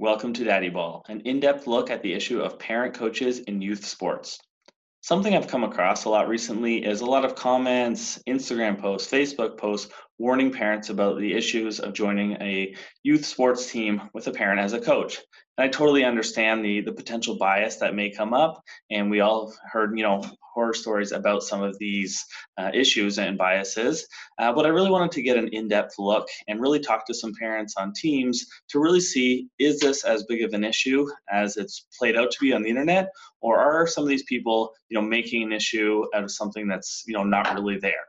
Welcome to Daddy Ball, an in depth look at the issue of parent coaches in youth sports. Something I've come across a lot recently is a lot of comments, Instagram posts, Facebook posts warning parents about the issues of joining a youth sports team with a parent as a coach. And I totally understand the the potential bias that may come up, and we all heard you know horror stories about some of these uh, issues and biases. Uh, but I really wanted to get an in-depth look and really talk to some parents on teams to really see is this as big of an issue as it's played out to be on the internet, or are some of these people you know making an issue out of something that's you know not really there.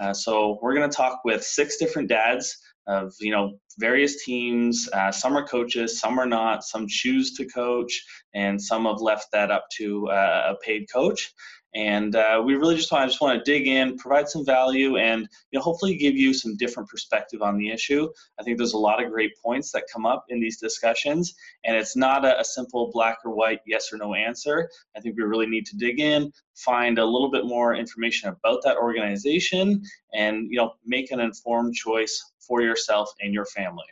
Uh, so we're going to talk with six different dads of you know various teams. Uh, some are coaches, some are not. Some choose to coach, and some have left that up to uh, a paid coach. And uh, we really just want, I just want to dig in, provide some value, and you know, hopefully give you some different perspective on the issue. I think there's a lot of great points that come up in these discussions, and it's not a, a simple black or white yes or no answer. I think we really need to dig in, find a little bit more information about that organization, and you know, make an informed choice for yourself and your family.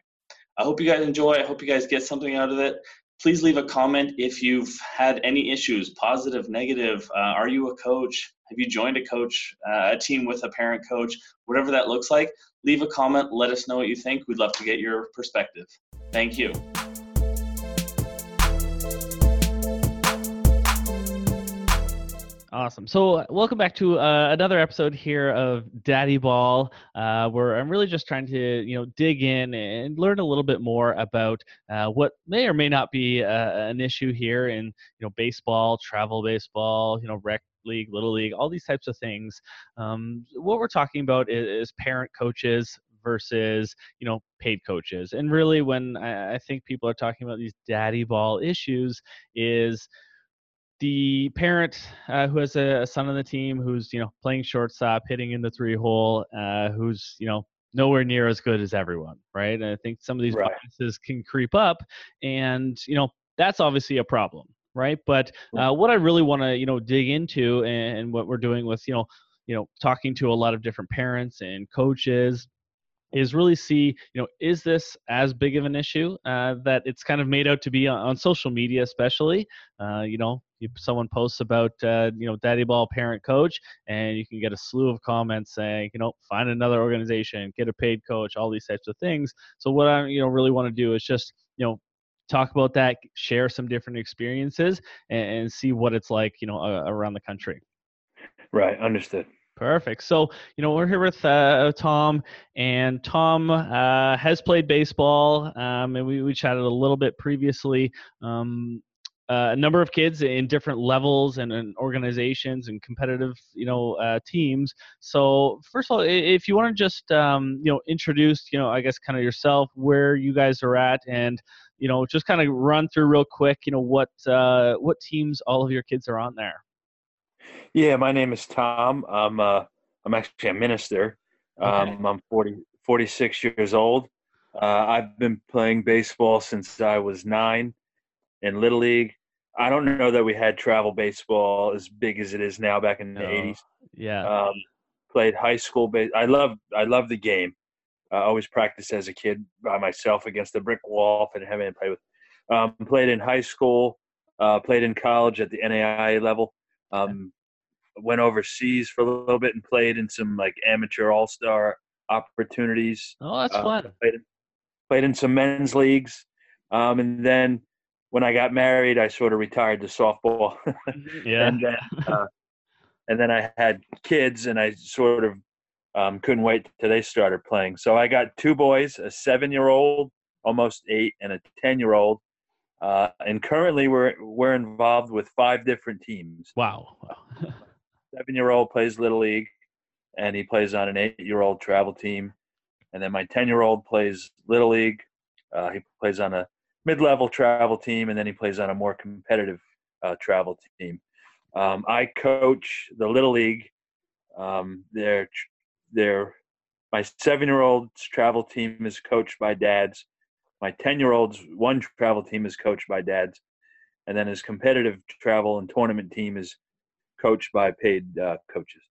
I hope you guys enjoy. I hope you guys get something out of it please leave a comment if you've had any issues, positive, negative. Uh, are you a coach? Have you joined a coach, uh, a team with a parent coach? Whatever that looks like, leave a comment. Let us know what you think. We'd love to get your perspective. Thank you. Awesome. So, welcome back to uh, another episode here of Daddy Ball, uh, where I'm really just trying to, you know, dig in and learn a little bit more about uh, what may or may not be uh, an issue here in, you know, baseball, travel baseball, you know, rec league, little league, all these types of things. Um, what we're talking about is, is parent coaches versus you know paid coaches and really when I, I think people are talking about these daddy ball issues is the parent uh, who has a, a, son on the team who's you know playing shortstop, hitting in the three hole, uh, who's you know nowhere near as good as everyone, right? And I think some of these right. biases can creep up, and you know that's obviously a problem, right? But uh, what I really want to you know dig into, and, and what we're doing with you know you know talking to a lot of different parents and coaches is really see you know is this as big of an issue uh, that it's kind of made out to be on, on social media especially? Uh, you know you, someone posts about uh, you know daddy ball parent coach and you can get a slew of comments saying you know find another organization get a paid coach all these types of things. So what i you know really want to do is just you know talk about that share some different experiences and, and see what it's like you know around the country. Right understood Perfect. So, you know, we're here with uh, Tom, and Tom uh, has played baseball, um, and we, we chatted a little bit previously. Um, uh, a number of kids in different levels and, and organizations and competitive, you know, uh, teams. So, first of all, if you want to just, um, you know, introduce, you know, I guess kind of yourself, where you guys are at, and you know, just kind of run through real quick, you know, what uh, what teams all of your kids are on there. Yeah, my name is Tom. I'm uh, I'm actually a minister. Okay. Um, I'm 40, 46 years old. Uh, I've been playing baseball since I was nine in Little League. I don't know that we had travel baseball as big as it is now back in the no. 80s. Yeah. Um, played high school base. I love I love the game. I always practiced as a kid by myself against the brick wall and having to play with. Um, played in high school. Uh, played in college at the NAIA level. Um, went overseas for a little bit and played in some like amateur all star opportunities. Oh, that's uh, fun. Played, played, in some men's leagues, um, and then when I got married, I sort of retired to softball. Mm-hmm. yeah. and then, uh, and then I had kids, and I sort of um, couldn't wait till they started playing. So I got two boys, a seven-year-old, almost eight, and a ten-year-old. Uh, and currently, we're we're involved with five different teams. Wow. seven year old plays little league, and he plays on an eight year old travel team, and then my ten year old plays little league. Uh, he plays on a mid level travel team, and then he plays on a more competitive uh, travel team. Um, I coach the little league. Um, they're they're my seven year old's travel team is coached by dads. My ten year old's one travel team is coached by dads, and then his competitive travel and tournament team is coached by paid uh, coaches.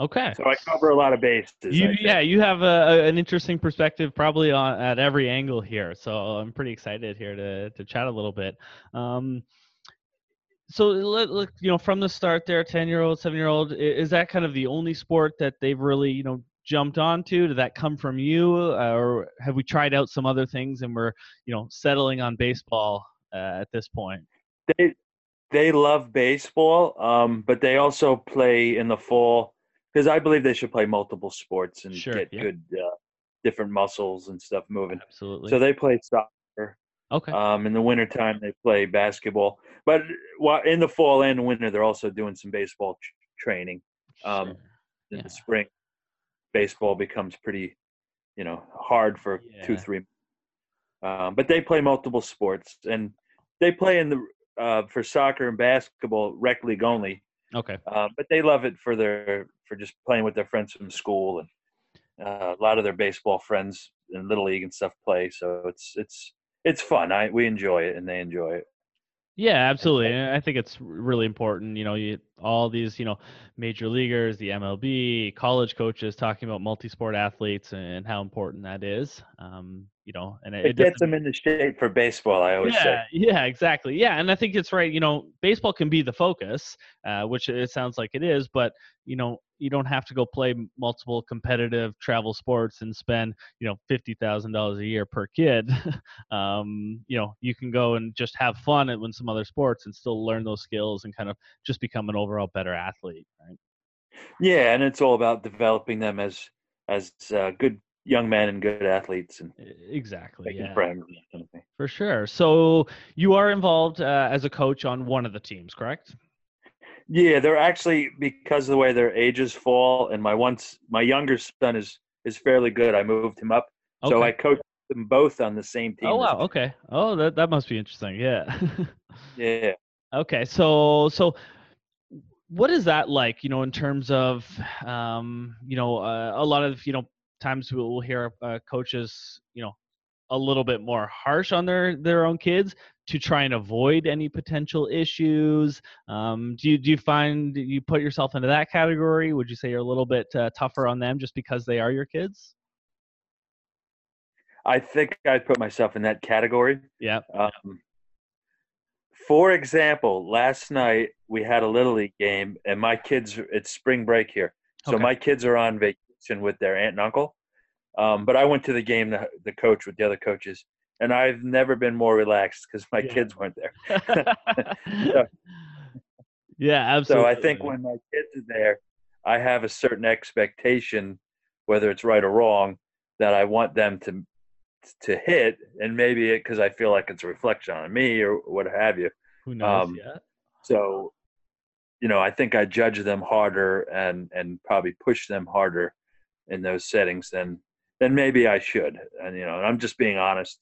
Okay. So I cover a lot of bases. You, yeah, you have a, an interesting perspective, probably on at every angle here. So I'm pretty excited here to to chat a little bit. Um, so look, you know, from the start, there, ten year old, seven year old, is that kind of the only sport that they've really, you know, jumped onto? Did that come from you, uh, or have we tried out some other things and we're, you know, settling on baseball uh, at this point? They they love baseball, um, but they also play in the fall because I believe they should play multiple sports and sure, get yeah. good uh, different muscles and stuff moving. Absolutely. So they play soccer. Okay. Um, in the wintertime, they play basketball. But while in the fall and winter, they're also doing some baseball tr- training. Um, sure. In Yeah. the spring, baseball becomes pretty, you know, hard for two, three. Um, but they play multiple sports, and they play in the uh, for soccer and basketball rec league only. Okay. Uh, but they love it for their for just playing with their friends from school, and uh, a lot of their baseball friends in little league and stuff play. So it's it's it's fun. I we enjoy it, and they enjoy it. Yeah, absolutely. And I think it's really important. You know, you, all these, you know, major leaguers, the MLB, college coaches talking about multi-sport athletes and how important that is. Um, you know, and it, It gets them into shape for baseball. I always yeah, say. yeah, exactly. Yeah, and I think it's right. You know, baseball can be the focus, uh, which it sounds like it is, but you know, you don't have to go play multiple competitive travel sports and spend you know fifty thousand dollars a year per kid. um, you know, you can go and just have fun at when some other sports and still learn those skills and kind of just become an overall better athlete. Right? Yeah, and it's all about developing them as as uh, good young men and good athletes and Exactly. Yeah. kind of. For sure. So you are involved uh, as a coach on one of the teams, correct? Yeah, they're actually because of the way their ages fall, and my once my younger son is is fairly good. I moved him up, so I Okay. coached them both on the same team. Oh wow. Okay. Oh, that that must be interesting. Yeah. Yeah. okay. So so what is that like? You know, in terms of um, you know, uh, a lot of you know times we'll, we'll hear uh, coaches, you know, a little bit more harsh on their their own kids to try and avoid any potential issues. Um, do you do you find you put yourself into that category? Would you say you're a little bit uh, tougher on them just because they are your kids? I think I put myself in that category. Yeah. Um, for example, last night we had a little league game, and my kids. It's spring break here, so Okay. my kids are on vacation with their aunt and uncle. Um, but I went to the game, the, the coach with the other coaches, and I've never been more relaxed because my Yeah. kids weren't there. yeah, absolutely. So I think when my kids are there, I have a certain expectation, whether it's right or wrong, that I want them to to hit, and maybe it because I feel like it's a reflection on me or what have you. who knows? um, yeah. So, you know, I think I judge them harder and and probably push them harder in those settings then then maybe I should. And you know, and I'm just being honest.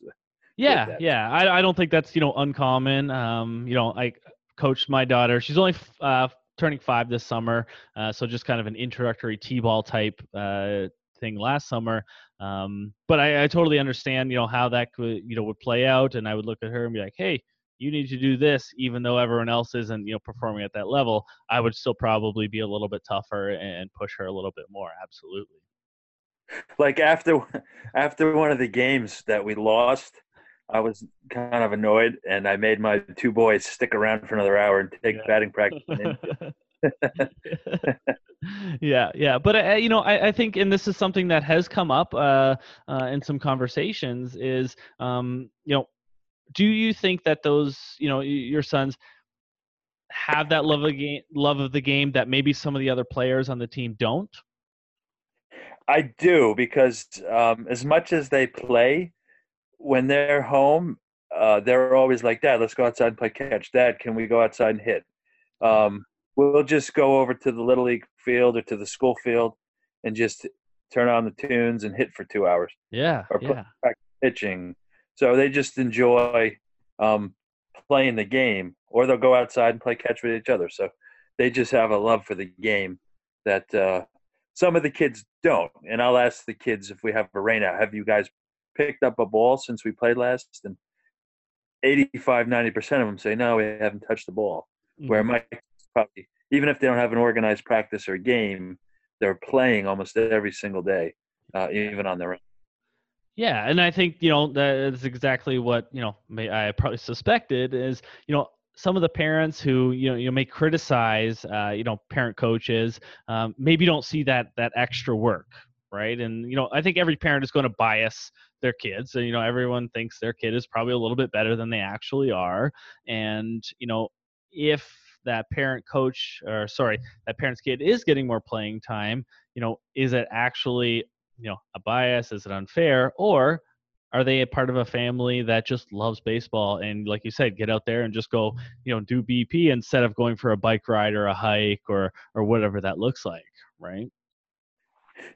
Yeah, yeah. I I don't think that's you know uncommon. Um, you know, I coached my daughter. She's only uh, turning five this summer, uh, so just kind of an introductory t-ball type uh, thing last summer. Um, but I, I totally understand, you know, how that could you know would play out, and I would look at her and be like, hey. You need to do this, even though everyone else isn't, you know, performing at that level. I would still probably be a little bit tougher and push her a little bit more. Absolutely. Like after after one of the games that we lost, I was kind of annoyed, and I made my two boys stick around for another hour and take Yeah. batting practice. yeah, yeah, but uh, you know, I, I think, and this is something that has come up uh, uh, in some conversations. Is um, you know, do you think that those, you know, your sons have that love of game, love of the game that maybe some of the other players on the team don't? I do because um, as much as they play, when they're home, uh, they're always like, "Dad, let's go outside and play catch." Dad, can we go outside and hit? Um, we'll just go over to the little league field or to the school field and just turn on the tunes and hit for two hours Yeah, Or play- yeah, pitching. So they just enjoy um, playing the game, or they'll go outside and play catch with each other. So they just have a love for the game that uh, some of the kids don't. And I'll ask the kids if we have a rain out, have you guys picked up a ball since we played last? And 85, 90% of them say, no, we haven't touched the ball. Where Mhm. my probably, even if they don't have an organized practice or game, they're playing almost every single day, uh, even on their own. Yeah, and I think you know that's exactly what you know I probably suspected is you know some of the parents who you know you may criticize uh, you know parent coaches um, maybe don't see that that extra work right? And you know I think every parent is going to bias their kids so you know everyone thinks their kid is probably a little bit better than they actually are. And you know if that parent coach or sorry that parent's kid is getting more playing time you know is it actually you know a bias? Is it unfair? Or are they a part of a family that just loves baseball and like you said get out there and just go you know do bp instead of going for a bike ride or a hike or or whatever that looks like right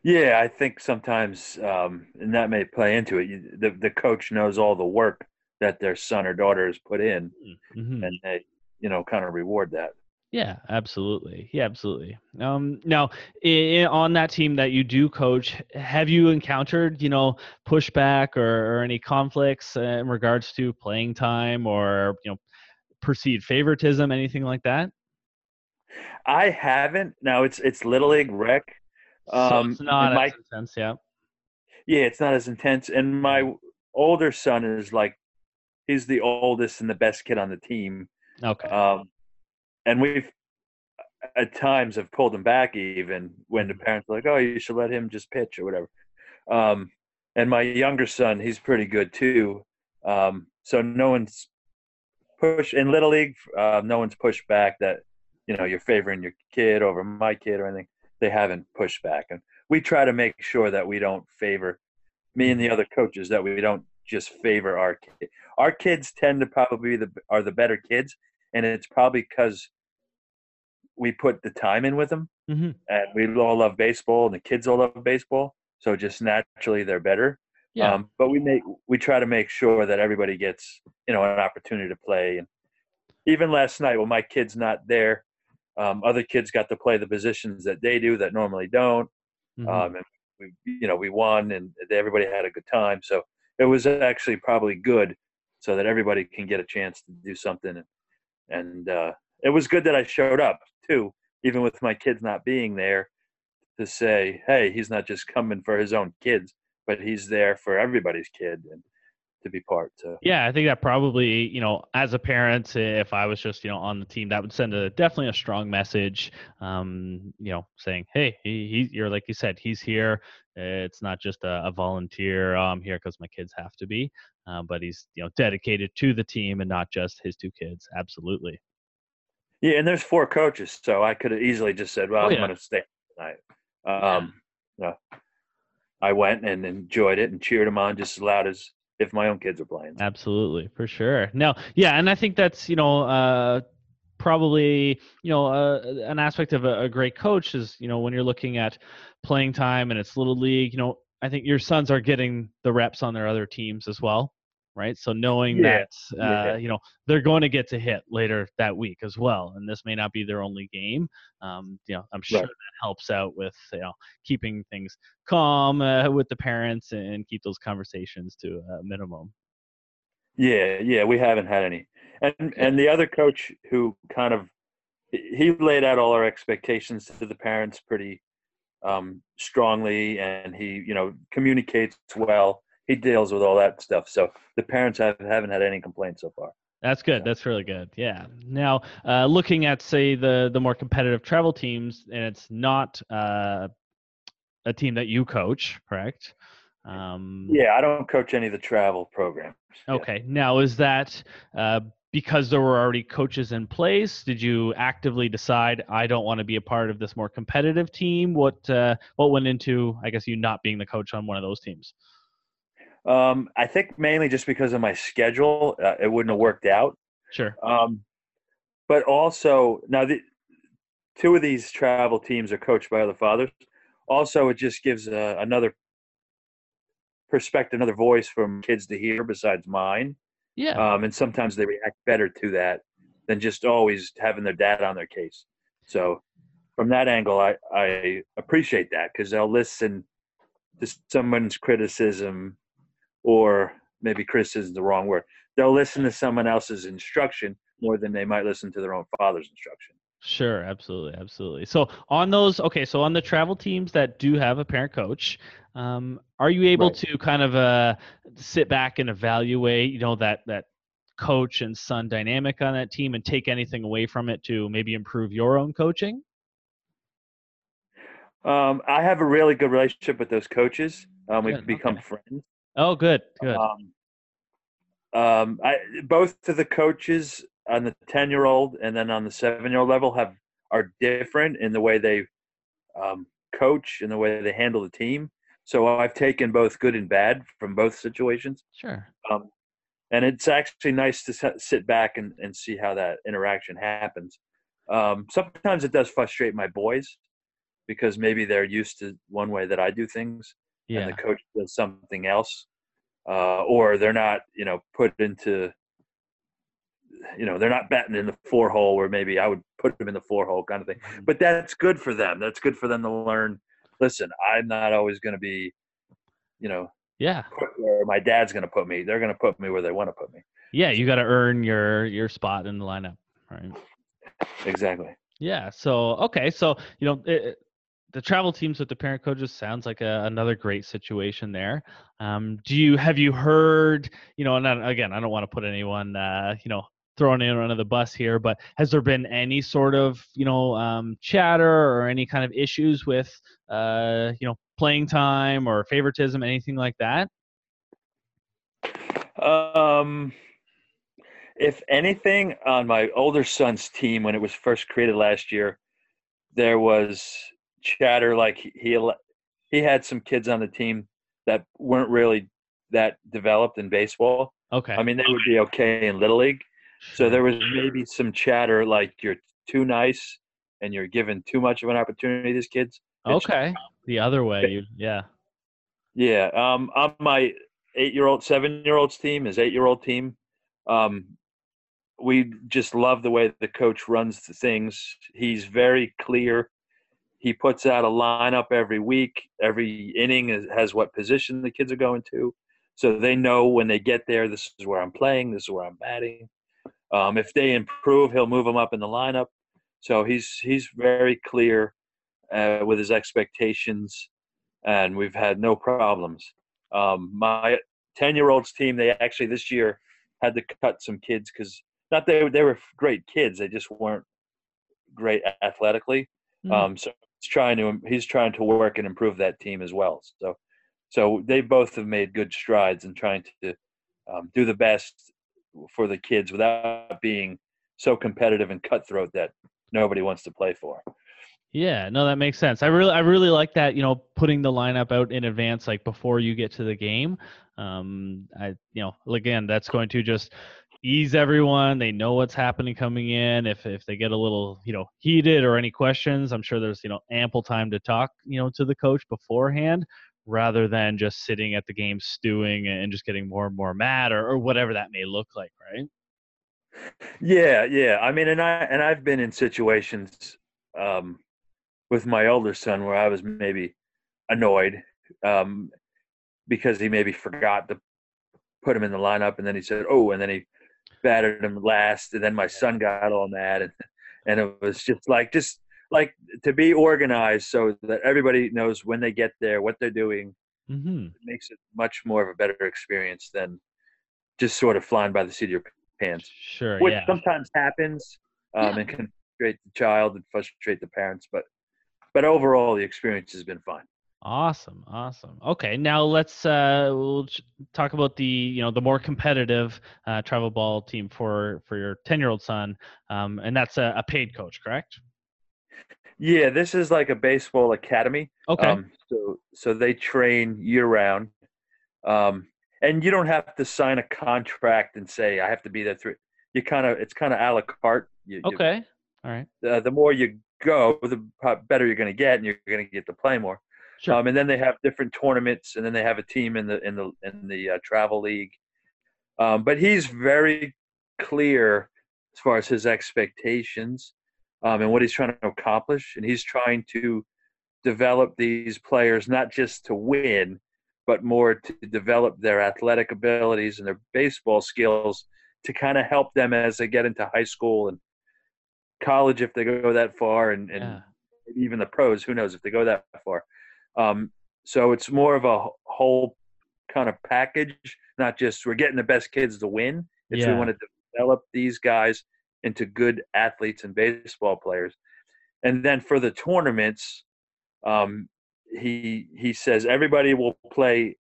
yeah i think sometimes um and that may play into it you, the, the coach knows all the work that their son or daughter has put in mm-hmm. and they you know kind of reward that yeah, absolutely. Yeah, absolutely. Um, now, in, on that team that you do coach, have you encountered, you know, pushback or, or any conflicts in regards to playing time or, you know, perceived favoritism, anything like that? I haven't. Now it's it's little league rec. Um, so it's not my, intense, yeah. Yeah, it's not as intense. And my older son is like, he's the oldest and the best kid on the team. Okay. Um, and we've at times have pulled him back even when the parents are like, "Oh, you should let him just pitch or whatever." Um, and my younger son, he's pretty good too. Um, so no one's push in little league. Uh, no one's pushed back that you know you're favoring your kid over my kid or anything. They haven't pushed back, and we try to make sure that we don't favor me and the other coaches that we don't just favor our kid. Our kids tend to probably be the are the better kids, and it's probably because we put the time in with them, mm-hmm. and we all love baseball, and the kids all love baseball. So just naturally, they're better. Yeah. Um, but we make we try to make sure that everybody gets you know an opportunity to play. And even last night, when my kid's not there, um, other kids got to play the positions that they do that normally don't. Mm-hmm. Um, and we you know we won, and everybody had a good time. So it was actually probably good, so that everybody can get a chance to do something. And, and uh, it was good that I showed up too, even with my kids not being there, to say, hey, he's not just coming for his own kids, but he's there for everybody's kid and to be part. So. Yeah, I think that probably, you know, as a parent, if I was just, you know, on the team, that would send a definitely a strong message. Um, you know, saying, hey, he, he you're like you said, he's here. It's not just a, a volunteer. Oh, I'm here because my kids have to be, um, but he's, you know, dedicated to the team and not just his two kids. Absolutely. Yeah, and there's four coaches, so I could have easily just said, "Well, Oh, I'm going to stay tonight." Um, yeah. I went and enjoyed it and cheered them on just as loud as if my own kids were playing. Absolutely, for sure. No, yeah, and I think that's you know uh, probably you know uh, an aspect of a, a great coach is you know when you're looking at playing time and it's little league. You know, I think your sons are getting the reps on their other teams as well, right? So knowing Yeah, that uh, yeah. you know they're going to get to hit later that week as well, and this may not be their only game. Um, you know, I'm sure Right. that helps out with you know keeping things calm uh, with the parents and keep those conversations to a minimum. Yeah, yeah, we haven't had any. And and the other coach who kind of he laid out all our expectations to the parents pretty um, strongly, and he you know communicates well. He deals with all that stuff. So the parents have, haven't had any complaints so far. That's good. That's really good. Yeah. Now, uh, looking at say the the more competitive travel teams, and it's not uh, a team that you coach, correct? Um, Yeah, I don't coach any of the travel programs. Yeah. Okay. Now, is that uh, because there were already coaches in place? Did you actively decide I don't want to be a part of this more competitive team? What uh, what went into I guess you not being the coach on one of those teams? Um, I think mainly just because of my schedule, uh, it wouldn't have worked out. Sure. Um, but also now the two of these travel teams are coached by other fathers. Also, it just gives uh, another perspective, another voice from kids to hear besides mine. Yeah. Um, and sometimes they react better to that than just always having their dad on their case. So from that angle, I, I appreciate that because they'll listen to someone's criticism or maybe criticism is the wrong word. They'll listen to someone else's instruction more than they might listen to their own father's instruction. Sure, absolutely, absolutely. So on those, okay, so on the travel teams that do have a parent coach, um, are you able Right. to kind of uh, sit back and evaluate, you know, that that coach and son dynamic on that team and take anything away from it to maybe improve your own coaching? Um, I have a really good relationship with those coaches. Um, we've Good, become okay. friends. Oh, good, good. Um, um, I both of the coaches on the ten year old and then on the seven year old level have are different in the way they um, coach and the way they handle the team. So I've taken both good and bad from both situations, sure. um, and it's actually nice to sit- sit back and, and see how that interaction happens. Um, sometimes it does frustrate my boys because maybe they're used to one way that I do things Yeah. and the coach does something else, uh, or they're not, you know, put into, you know, they're not batting in the four hole where maybe I would put them in the four hole kind of thing. Mhm. But that's good for them. That's good for them to learn. Listen, I'm not always going to be, you know, Yeah. where my dad's going to put me. They're going to put me where they want to put me. Yeah, you got to earn your your spot in the lineup, right? Exactly. Yeah. So okay. So you know, it, it- the travel teams with the parent coaches sounds like a, another great situation there. Um, do you have you heard? You know, and I- again, I don't want to put anyone, uh, you know, thrown in under the bus here, but has there been any sort of you know um, chatter or any kind of issues with uh, you know playing time or favoritism, anything like that? Um, if anything, on my older son's team when it was first created last year, there was chatter like he he had some kids on the team that weren't really that developed in baseball. Okay. I mean, they would be okay in little league. So there was maybe some chatter like you're too nice and you're giving too much of an opportunity to these kids. Okay. The other way, you, yeah. Yeah. Um, on my eight year old, seven year olds team, his eight year old team, um, we just love the way the coach runs the things. He's very clear. He puts out a lineup every week. Every inning is, has what position the kids are going to. So they know when they get there, this is where I'm playing, this is where I'm batting. Um, if they improve, he'll move them up in the lineup. So he's he's very clear uh, with his expectations and we've had no problems. Um, my ten-year-olds team, they actually this year had to cut some kids because not they they were great kids, they just weren't great athletically. Mhm. Um, so he's trying to he's trying to work and improve that team as well. So so they both have made good strides in trying to um, do the best for the kids without being so competitive and cutthroat that nobody wants to play for. Yeah, no, that makes sense. I really, I really like that. You know, putting the lineup out in advance, like before you get to the game. Um, I, you know, again, that's going to just ease everyone. They know what's happening coming in. If if they get a little, you know, heated or any questions, I'm sure there's you know ample time to talk, you know, to the coach beforehand, rather than just sitting at the game stewing and just getting more and more mad or, or whatever that may look like, right? Yeah, yeah. I mean, and I and I've been in situations um, with my older son where I was maybe annoyed um, because he maybe forgot to put him in the lineup, and then he said, "Oh," and then he batted him last, and then my son got all mad, and and it was just like just like to be organized so that everybody knows when they get there what they're doing Mm-hmm. makes it much more of a better experience than just sort of flying by the seat of your pants Sure. which yeah. sometimes happens um, Yeah. and can frustrate the child and frustrate the parents. But but overall, the experience has been fun Awesome, awesome. Okay, now let's uh, we'll talk about the you know the more competitive uh, travel ball team for for your ten year old son, um, and that's a, a paid coach, correct? Yeah, this is like a baseball academy. Okay. Um, so so they train year round, um, and you don't have to sign a contract and say I have to be there three. You kind of it's kind of a la carte. You, you- okay. All right. uh, the more you go, the better you're going to get, and you're going to get to play more. Sure. Um, and then they have different tournaments, and then they have a team in the in the in the uh, travel league. Um, but he's very clear as far as his expectations um, and what he's trying to accomplish, and he's trying to develop these players not just to win, but more to develop their athletic abilities and their baseball skills to kind of help them as they get into high school and college if they go that far, and, and Yeah. even the pros. Who knows if they go that far? Um, so it's more of a whole kind of package, not just we're getting the best kids to win. It's we want to develop these guys into good athletes and baseball players. And then for the tournaments, um, he he says everybody will play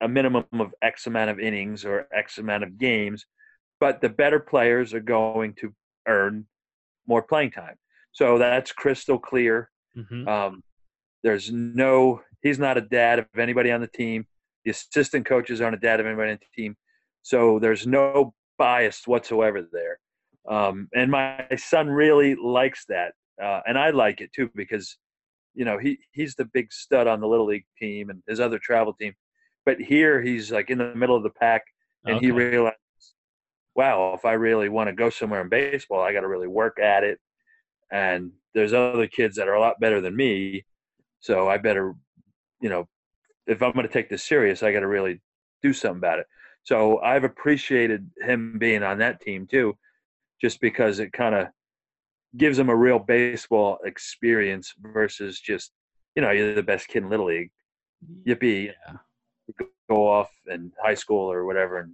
a minimum of X amount of innings or X amount of games, but the better players are going to earn more playing time. So that's crystal clear. Mhm. Um, there's no, he's not a dad of anybody on the team. The assistant coaches aren't a dad of anybody on the team. So there's no bias whatsoever there. Um, and my son really likes that. Uh, and I like it too because, you know, he, he's the big stud on the Little League team and his other travel team. But here he's like in the middle of the pack and he Okay. realized, wow, if I really want to go somewhere in baseball, I got to really work at it. And there's other kids that are a lot better than me, so I better, you know, if I'm going to take this serious, I got to really do something about it. So I've appreciated him being on that team too, just because it kind of gives them a real baseball experience versus just, you know, you're the best kid in little league, yippee, Yeah. go off in high school or whatever, and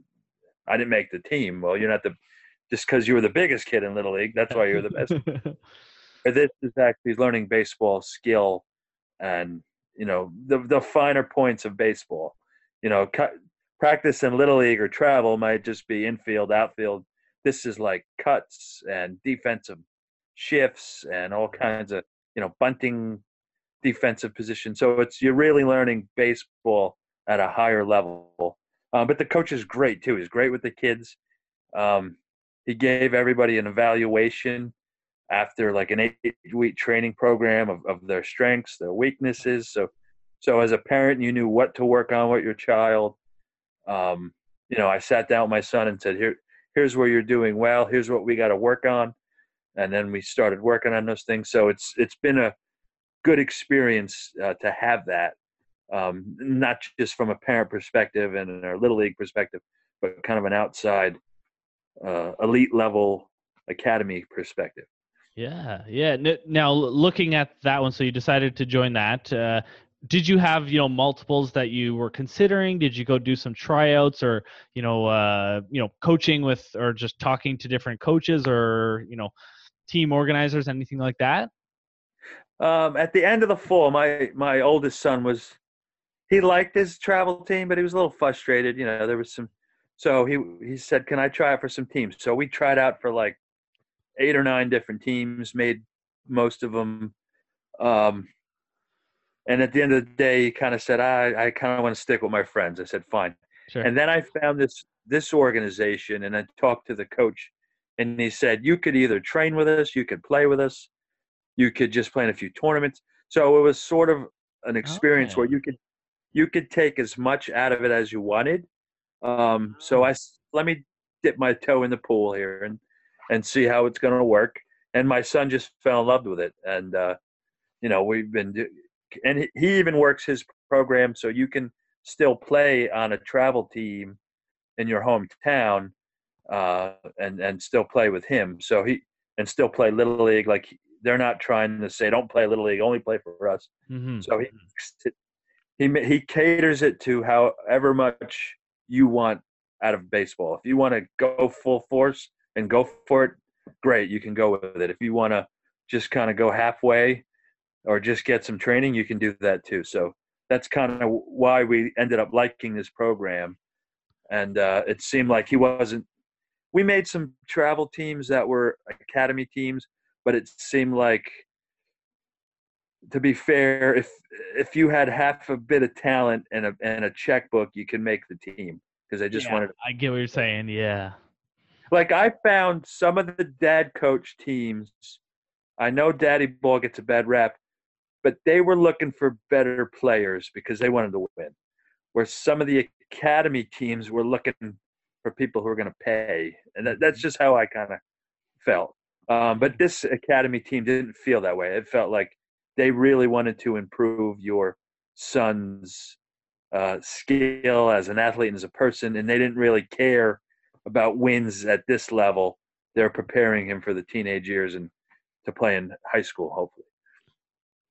I didn't make the team. Well, you're not the just because you were the biggest kid in little league. That's why you're the best. But this is actually learning baseball skill and you know the the finer points of baseball. You know, cu- practice in little league or travel might just be infield, outfield. This is like cuts and defensive shifts and all kinds of you know bunting, defensive position. So it's you're really learning baseball at a higher level. Uh, but the coach is great too. He's great with the kids. Um, he gave everybody an evaluation after like an eight week training program of, of their strengths, their weaknesses. So, so as a parent, you knew what to work on with your child. Um, you know, I sat down with my son and said, "Here, here's where you're doing well. Here's what we got to work on," and then we started working on those things. So it's it's been a good experience uh, to have that, um, not just from a parent perspective and a little league perspective, but kind of an outside uh, elite level academy perspective. Yeah, yeah. Now, looking at that one, so you decided to join that. Uh, did you have you know multiples that you were considering? Did you go do some tryouts, or you know, uh, you know, coaching with, or just talking to different coaches, or you know, team organizers, anything like that? Um, at the end of the fall, my my oldest son was he liked his travel team, but he was a little frustrated. You know, there was some. So he he said, "Can I try out for some teams?" So we tried out for like eight or nine different teams, made most of them. Um, and at the end of the day, he kind of said, "I I kind of want to stick with my friends." I said, "Fine." Sure. And then I found this this organization, and I talked to the coach, and he said, "You could either train with us, you could play with us, you could just play in a few tournaments." So it was sort of an experience where you could you could take as much out of it as you wanted. Um, so I let me dip my toe in the pool here and and see how it's going to work. And my son just fell in love with it, and uh, you know we've been and he, even works his program so you can still play on a travel team in your hometown uh, and and still play with him. So he and still play little league. Like they're not trying to say don't play little league, only play for us. hmm So he he he caters it to however much you want out of baseball. If you want to go full force and go for it, great, you can go with it. If you want to just kind of go halfway or just get some training, you can do that too. So that's kind of why we ended up liking this program. And uh, it seemed like he wasn't. We made some travel teams that were academy teams, but it seemed like to be fair, if if you had half a bit of talent and a and a checkbook, you can make the team because I just Yeah, wanted. I get what you're saying. Yeah. Like I found some of the dad coach teams. I know Daddy Ball gets a bad rap, but they were looking for better players because they wanted to win. Where some of the academy teams were looking for people who were going to pay, and that, that's just how I kind of felt. Um, but this academy team didn't feel that way. It felt like they really wanted to improve your son's uh, skill as an athlete and as a person, and they didn't really care about wins at this level. They're preparing him for the teenage years and to play in high school, hopefully.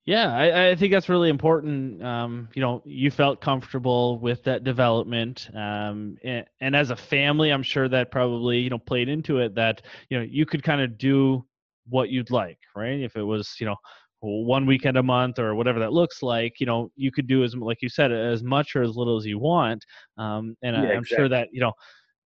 Yeah, I, I think that's really important. Um, you know, you felt comfortable with that development, um, and, and as a family, I'm sure that probably you know played into it. That you know you could kind of do what you'd like, right? If it was you know one weekend a month or whatever that looks like, you know, you could do as like you said as much or as little as you want, um, and Yeah, I'm exactly. sure that you know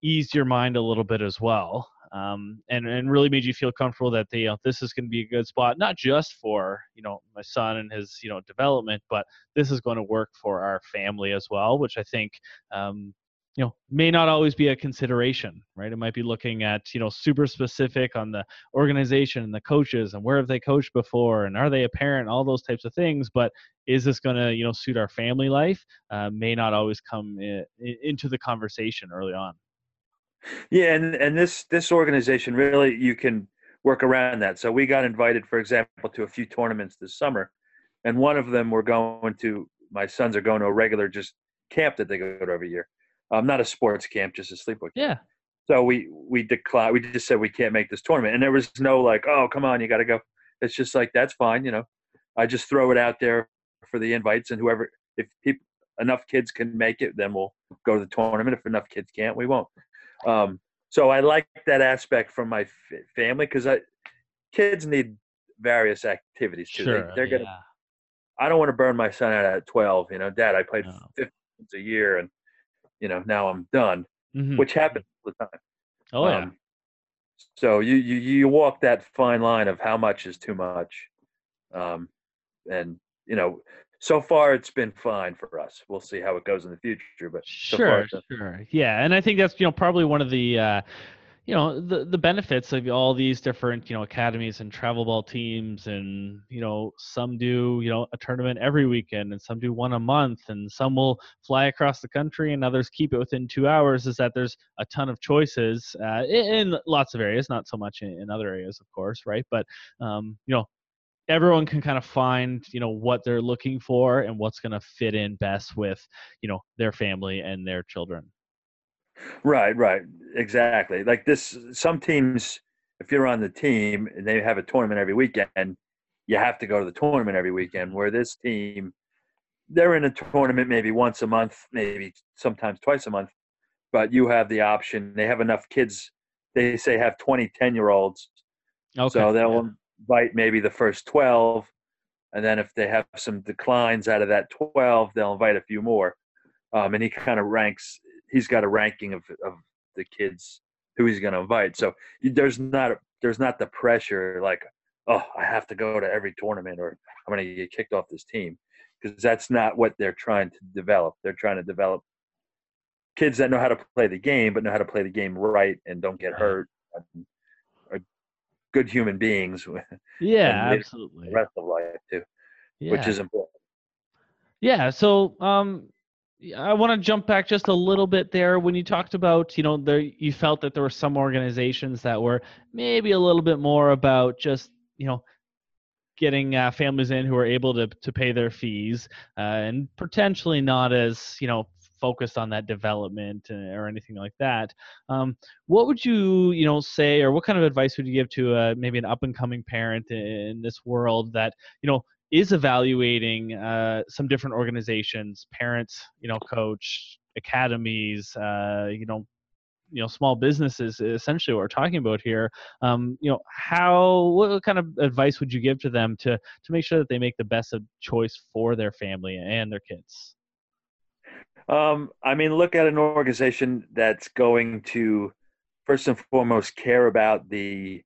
eased your mind a little bit as well um, and and really made you feel comfortable that they, you know this is going to be a good spot, not just for you know my son and his you know development, but this is going to work for our family as well, which I think um, you know may not always be a consideration, right? It might be looking at you know super specific on the organization and the coaches and where have they coached before and are they a parent, all those types of things, but is this going to you know suit our family life? Uh, may not always come i- i- into the conversation early on. Yeah, and and this this organization really you can work around that. So we got invited, for example, to a few tournaments this summer, and one of them we're going to. My sons are going to a regular just camp that they go to every year. Um, not a sports camp, just a sleepaway. camp. Yeah, So we we declined. We just said we can't make this tournament, and there was no like, oh come on, you got to go. It's just like that's fine, you know. I just throw it out there for the invites, and whoever if people enough kids can make it, then we'll go to the tournament. If enough kids can't, we won't. Um, so I like that aspect from my f- family because I kids need various activities too. sure. They, are gonna. yeah. I don't want to burn my son out at twelve. You know, Dad, I played No. fifty a year, and you know now I'm done, Mhm. which happens all the time. Oh yeah. Um, so you, you you walk that fine line of how much is too much, um, and you know, so far it's been fine for us. We'll see how it goes in the future, but so far Sure, it's sure. Yeah, and I think that's you know probably one of the uh, you know the the benefits of all these different you know academies and travel ball teams, and you know some do you know a tournament every weekend, and some do one a month, and some will fly across the country, and others keep it within two hours. Is that there's a ton of choices uh, in, in lots of areas, not so much in, in other areas, of course, right? But um, you know everyone can kind of find you know what they're looking for and what's going to fit in best with you know their family and their children Right, right, exactly. Like this, some teams, if you're on the team and they have a tournament every weekend, you have to go to the tournament every weekend. Where this team, they're in a tournament maybe once a month, maybe sometimes twice a month, but you have the option. They have enough kids. They say have 20 10 year olds, okay so they'll yeah. Invite maybe the first 12, and then if they have some declines out of that 12, they'll invite a few more. Um, and he kind of ranks. He's got a ranking of of the kids who he's going to invite. So there's not there's not the pressure like, oh, I have to go to every tournament or I'm going to get kicked off this team because that's not what they're trying to develop. They're trying to develop kids that know how to play the game, but know how to play the game right and don't get hurt. And good human beings yeah absolutely the rest of life too, yeah. which is important. yeah so um I want to jump back just a little bit there when you talked about, you know, there you felt that there were some organizations that were maybe a little bit more about just, you know, getting uh, families in who are able to to pay their fees uh, and potentially not as, you know, focused on that development uh, or anything like that. Um, what would you, you know, say, or what kind of advice would you give to uh, maybe an up and coming parent in, this world that, you know, is evaluating uh, some different organizations, parents, you know, coach academies, uh, you know, you know, small businesses. Essentially, what we're talking about here. Um, you know, how what kind of advice would you give to them to to make sure that they make the best of choice for their family and their kids? Um, I mean, look at an organization that's going to first and foremost care about the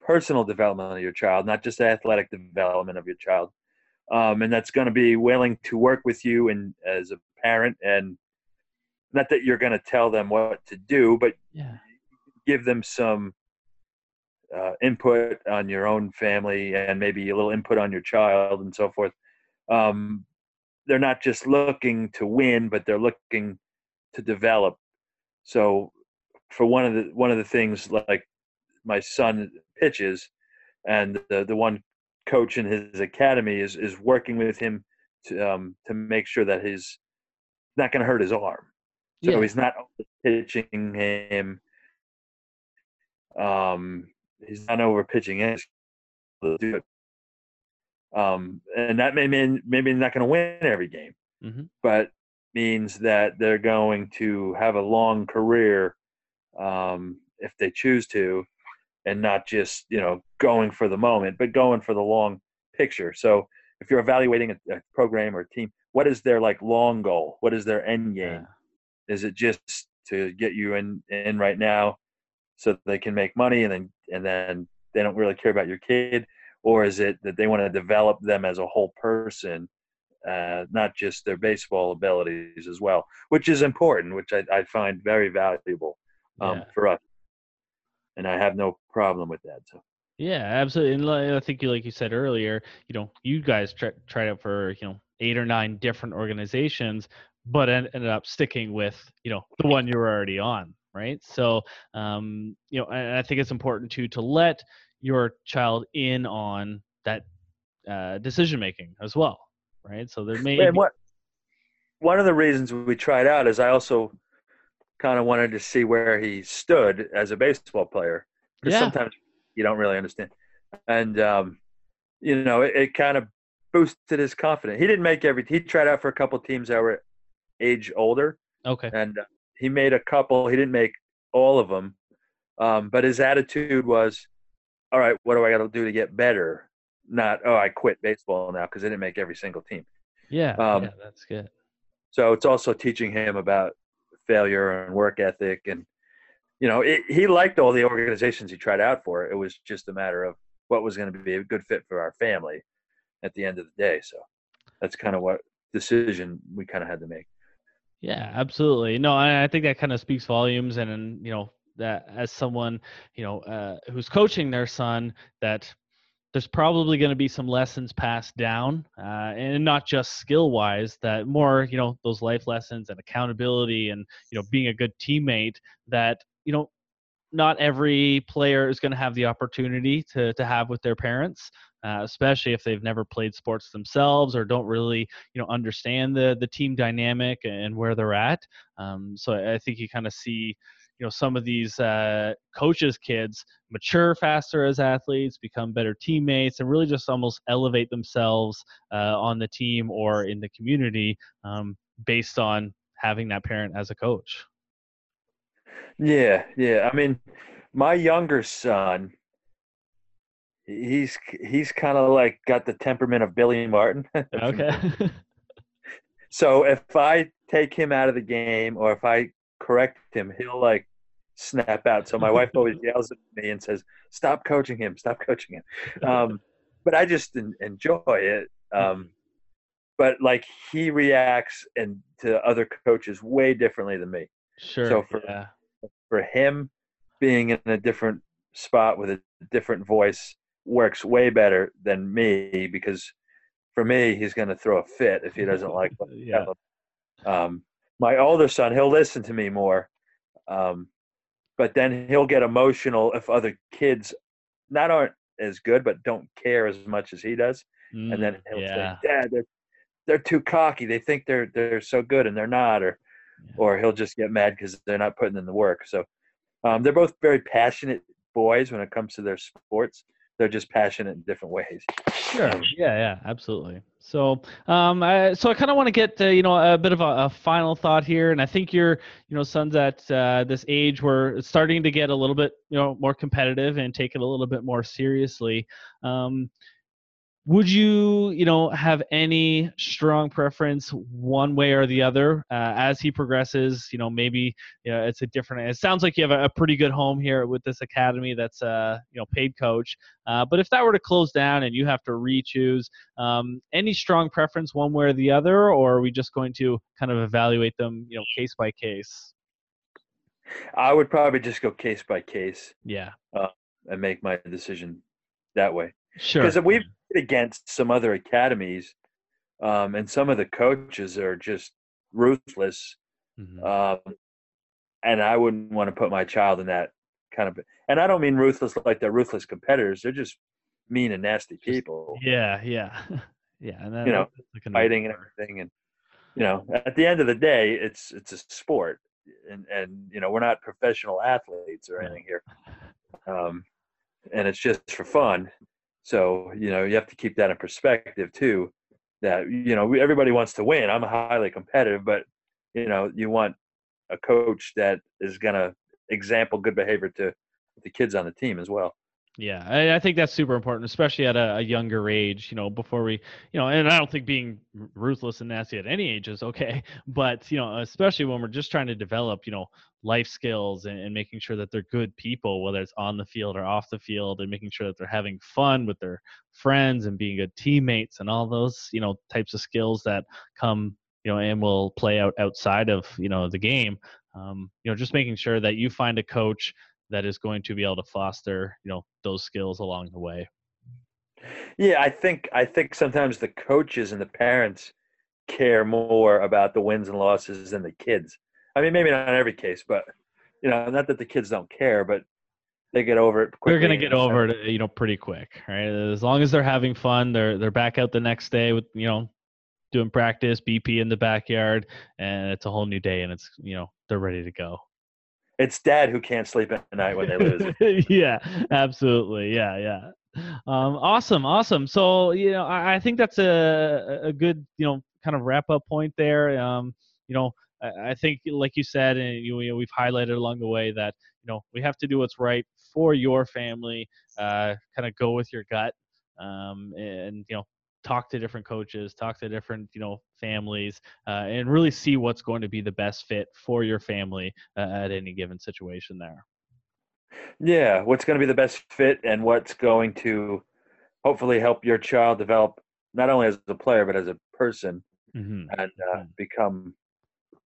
personal development of your child, not just the athletic development of your child. Um, and that's going to be willing to work with you and as a parent and not that you're going to tell them what to do, but Yeah. give them some uh, input on your own family and maybe a little input on your child and so forth. Um, they're not just looking to win, but they're looking to develop. So, for one of the one of the things like my son pitches, and the the one coach in his academy is is working with him to um, to make sure that he's not going to hurt his arm. So Yeah. he's not pitching him. Um, he's not over pitching him. it. Um, and that may mean maybe they're not going to win every game, hmm but means that they're going to have a long career um, if they choose to, and not just you know going for the moment, but going for the long picture. So if you're evaluating a, a program or a team, what is their like long goal? What is their end game? Yeah. Is it just to get you in in right now, so they can make money, and then and then they don't really care about your kid, or is it that they want to develop them as a whole person, uh, not just their baseball abilities as well, which is important, which I, I find very valuable um, Yeah. for us, and I have no problem with that. So Yeah, absolutely. And I think, you like you said earlier, you know, you guys try, tried out for you know eight or nine different organizations, but en- ended up sticking with you know the one you were already on, right? So, um, you know, and I think it's important to to let your child in on that uh, decision making as well, right? So there may and what one of the reasons we tried out is I also kind of wanted to see where he stood as a baseball player because Yeah. sometimes you don't really understand, and um, you know it, it kind of boosted his confidence. He didn't make every. He tried out for a couple teams that were age older, okay, and uh, he made a couple. He didn't make all of them, um, but his attitude was, "All right, what do I got to do to get better?" Not, "Oh, I quit baseball now because I didn't make every single team." yeah, um, yeah, that's good. So it's also teaching him about failure and work ethic, and you know, it, he liked all the organizations he tried out for. It was just a matter of what was going to be a good fit for our family at the end of the day. So that's kind of what decision we kind of had to make. Yeah, absolutely. No, I, I think that kind of speaks volumes, and, and you know that as someone you know uh, who's coaching their son, that there's probably going to be some lessons passed down, uh, and not just skill wise. That more you know those life lessons and accountability, and you know being a good teammate. That you know not every player is going to have the opportunity to to have with their parents. Uh, especially if they've never played sports themselves or don't really, you know, understand the the team dynamic and where they're at. Um, so I I think you kind of see, you know, some of these uh, coaches' kids mature faster as athletes, become better teammates, and really just almost elevate themselves uh, on the team or in the community um, based on having that parent as a coach. Yeah, yeah. I mean, my younger son, he's he's kind of like got the temperament of Billy Martin. Okay. So if I take him out of the game or if I correct him, he'll like snap out. So my wife always yells at me and says, "Stop coaching him! Stop coaching him!" Um, but I just en- enjoy it. Um, but like he reacts and to other coaches way differently than me. sure. So for- yeah. For him, being in a different spot with a different voice works way better than me because for me, he's going to throw a fit if he doesn't like Yeah. Um, my older son, he'll listen to me more, um, but then he'll get emotional if other kids not aren't as good, but don't care as much as he does, and then Mm, he'll yeah. say, "Dad, they're they're too cocky. They think they're they're so good, and they're not," or Yeah. or he'll just get mad because they're not putting in the work. So um, they're both very passionate boys when it comes to their sports. They're just passionate in different ways. Sure. Yeah, yeah, absolutely. So, um, I, so I kind of want to get uh, you know a bit of a, a final thought here, and I think your you know son's at uh, this age where it's starting to get a little bit you know more competitive and take it a little bit more seriously. Um, would you you know have any strong preference one way or the other uh, as he progresses? You know maybe you know, it's a different it sounds like you have a, a pretty good home here with this academy that's uh you know paid coach uh, but if that were to close down and you have to re-choose um, any strong preference one way or the other or are we just going to kind of evaluate them you know case by case? I would probably just go case by case yeah. and make my decision that way. sure. Because we've against some other academies, um, and some of the coaches are just ruthless. Mhm. Um, and I wouldn't want to put my child in that kind of. And I don't mean ruthless like they're ruthless competitors. They're just mean and nasty people, yeah yeah yeah and You know, fighting and everything. And you know, at the end of the day, it's it's a sport, and and you know, we're not professional athletes or anything here. Um, and it's just for fun. So you know you have to keep that in perspective too. That you know everybody wants to win. I'm highly competitive, but you know you want a coach that is going to example good behavior to the kids on the team as well. Yeah, I, I, think that's super important, especially at a, a, younger age. You know, before we, you know, and I don't think being ruthless and nasty at any age is okay, but you know, especially when we're just trying to develop, you know, life skills and, and making sure that they're good people, whether it's on the field or off the field, and making sure that they're having fun with their friends and being good teammates and all those, you know, types of skills that come, you know, and will play out outside of, you know, the game. Um, you know, just making sure that you find a coach that is going to be able to foster you know those skills along the way. Yeah i think i think sometimes the coaches and the parents care more about the wins and losses than the kids. I mean maybe not in every case but you know not that the kids don't care but they get over it they're going to get over it you know pretty quick right? As long as they're having fun they're they're back out the next day with you know doing practice bp in the backyard and it's a whole new day and it's you know they're ready to go it's dad who can't sleep at night when they lose. yeah, absolutely. Yeah, yeah. Um, awesome, awesome. So you know, I, I, think that's a a good you know kind of wrap up point there. Um, you know, I, I think like you said, and you, you know, we've highlighted along the way that you know we have to do what's right for your family. Uh, kind of go with your gut. Um, and you know talk to different coaches, talk to different you know families, uh, and really see what's going to be the best fit for your family uh, at any given situation there. Yeah, what's going to be the best fit, and what's going to hopefully help your child develop not only as a player but as a person mm-hmm. and uh, mm-hmm. become.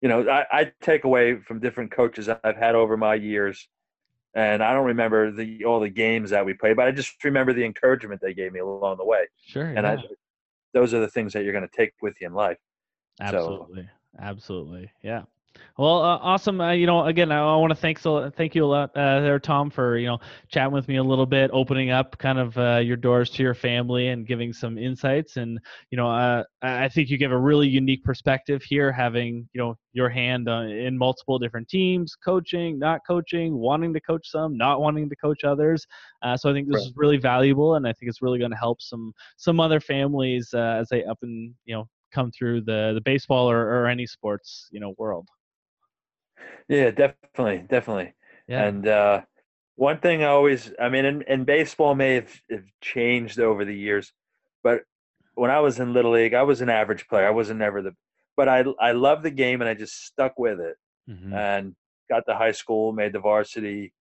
You know, I, I take away from different coaches I've had over my years and I don't remember the all the games that we played, but I just remember the encouragement they gave me along the way. Sure. And yeah. I those are the things that you're going to take with you in life. Absolutely. So, Absolutely. Yeah. Well, uh, awesome. Uh, you know, again, I, I want to thank so thank you a lot uh, there, Tom, for you know chatting with me a little bit, opening up kind of uh, your doors to your family and giving some insights. And you know, uh, I think you give a really unique perspective here, having you know your hand in multiple different teams, coaching, not coaching, wanting to coach some, not wanting to coach others. Uh, so I think this right. is really valuable, and I think it's really going to help some some other families as they up and you know come through the the baseball or, or any sports you know world. Yeah, definitely, definitely. Yeah. And uh, one thing I always, I mean, in, in baseball may have, have, changed over the years, but when I was in little league, I was an average player. I wasn't never the, but I I loved the game and I just stuck with it, mm-hmm. and got to high school, made the varsity,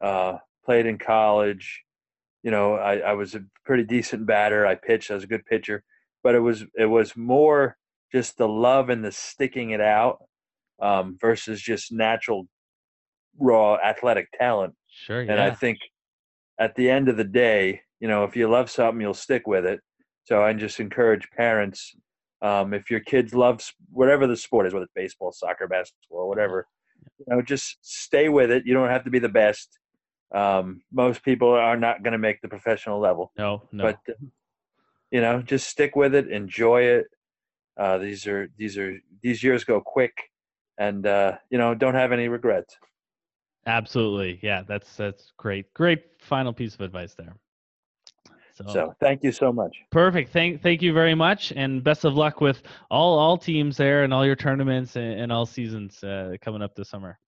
uh, played in college. You know, I, I was a pretty decent batter. I pitched. I was a good pitcher, but it was it was more just the love and the sticking it out um, versus just natural raw athletic talent. Sure. Yeah. And I think at the end of the day, you know, if you love something, you'll stick with it. So I just encourage parents, um, if your kids love whatever the sport is, whether it's baseball, soccer, basketball, whatever, you know, just stay with it. You don't have to be the best. Um, most people are not going to make the professional level. No, no. But uh, you know, just stick with it, enjoy it. Uh, these are these are these years go quick and uh, you know don't have any regrets. Absolutely, yeah, that's that's great. Great final piece of advice there. So, so, thank you so much. Perfect. Thank thank you very much, and best of luck with all all teams there and all your tournaments and, and all seasons uh, coming up this summer.